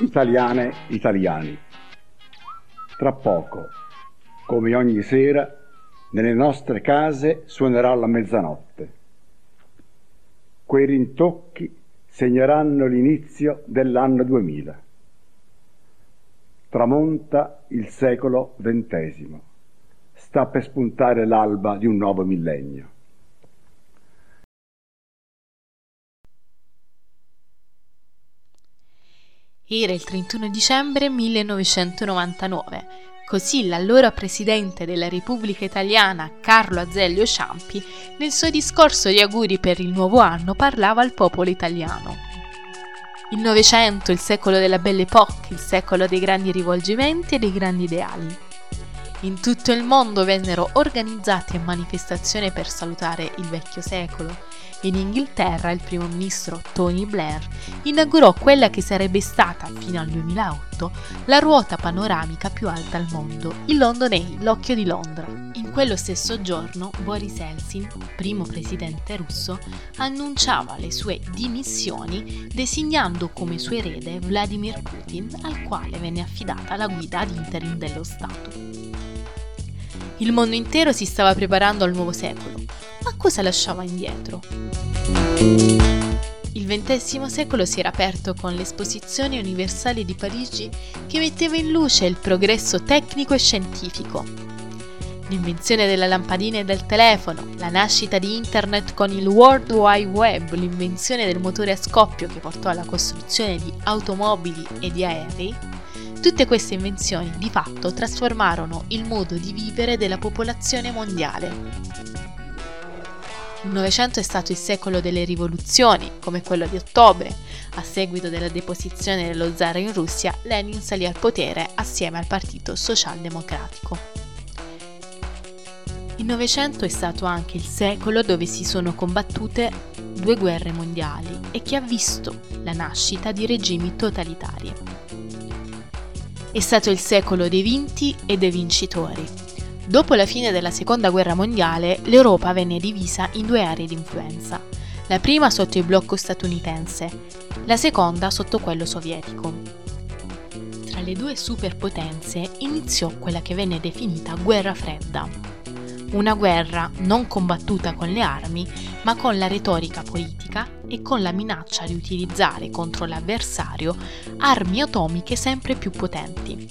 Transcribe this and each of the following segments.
Italiane, italiani. Tra poco, come ogni sera, nelle nostre case suonerà la mezzanotte. Quei rintocchi segneranno l'inizio dell'anno 2000. Tramonta il secolo XX. Sta per spuntare l'alba di un nuovo millennio. Era il 31 dicembre 1999, così l'allora presidente della Repubblica Italiana Carlo Azeglio Ciampi nel suo discorso di auguri per il nuovo anno parlava al popolo italiano. Il Novecento, il secolo della Belle Époque, il secolo dei grandi rivolgimenti e dei grandi ideali. In tutto il mondo vennero organizzate manifestazioni per salutare il vecchio secolo in Inghilterra il primo ministro Tony Blair inaugurò quella che sarebbe stata, fino al 2008, la ruota panoramica più alta al mondo, il London Eye, l'occhio di Londra. In quello stesso giorno Boris Elsin, primo presidente russo, annunciava le sue dimissioni designando come suo erede Vladimir Putin, al quale venne affidata la guida ad interim dello Stato. Il mondo intero si stava preparando al nuovo secolo, ma cosa lasciava indietro? Il XX secolo si era aperto con l'esposizione universale di Parigi che metteva in luce il progresso tecnico e scientifico. L'invenzione della lampadina e del telefono, la nascita di Internet con il World Wide Web, l'invenzione del motore a scoppio che portò alla costruzione di automobili e di aerei, tutte queste invenzioni di fatto trasformarono il modo di vivere della popolazione mondiale. Il Novecento è stato il secolo delle rivoluzioni, come quello di ottobre. A seguito della deposizione dello zar in Russia, Lenin salì al potere assieme al Partito Socialdemocratico. Il Novecento è stato anche il secolo dove si sono combattute due guerre mondiali e che ha visto la nascita di regimi totalitari. È stato il secolo dei vinti e dei vincitori, Dopo la fine della Seconda Guerra Mondiale, l'Europa venne divisa in due aree di influenza, la prima sotto il blocco statunitense, la seconda sotto quello sovietico. Tra le due superpotenze iniziò quella che venne definita guerra fredda, una guerra non combattuta con le armi, ma con la retorica politica e con la minaccia di utilizzare contro l'avversario armi atomiche sempre più potenti.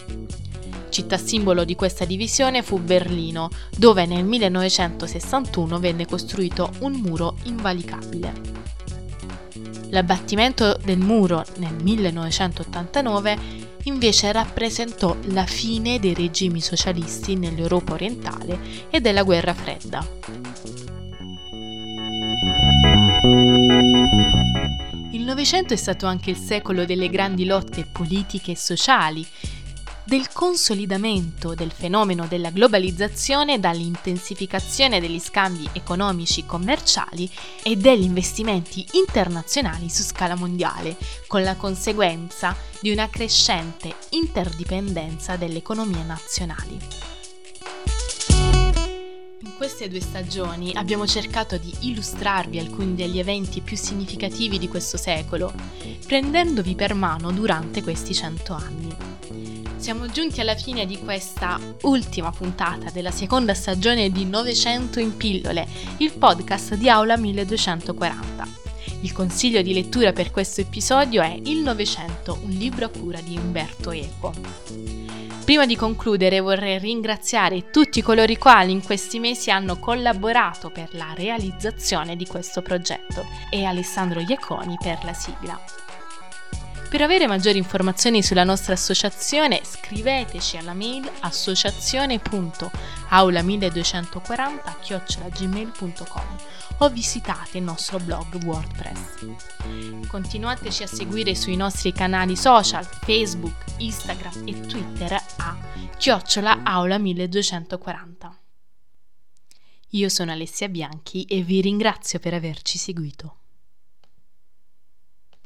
Città simbolo di questa divisione fu Berlino, dove nel 1961 venne costruito un muro invalicabile. L'abbattimento del muro nel 1989 invece rappresentò la fine dei regimi socialisti nell'Europa orientale e della guerra fredda. Il Novecento è stato anche il secolo delle grandi lotte politiche e sociali, del consolidamento del fenomeno della globalizzazione dall'intensificazione degli scambi economici commerciali e degli investimenti internazionali su scala mondiale, con la conseguenza di una crescente interdipendenza delle economie nazionali. In queste due stagioni abbiamo cercato di illustrarvi alcuni degli eventi più significativi di questo secolo, prendendovi per mano durante questi cento anni. Siamo giunti alla fine di questa ultima puntata della seconda stagione di 900 in pillole, il podcast di Aula 1240. Il consiglio di lettura per questo episodio è Il Novecento, un libro a cura di Umberto Eco. Prima di concludere vorrei ringraziare tutti coloro i quali in questi mesi hanno collaborato per la realizzazione di questo progetto e Alessandro Iaconi per la sigla. Per avere maggiori informazioni sulla nostra associazione scriveteci alla mail associazione.aula1240-gmail.com o visitate il nostro blog WordPress. Continuateci a seguire sui nostri canali social Facebook, Instagram e Twitter a chiocciola aula 1240. Io sono Alessia Bianchi e vi ringrazio per averci seguito.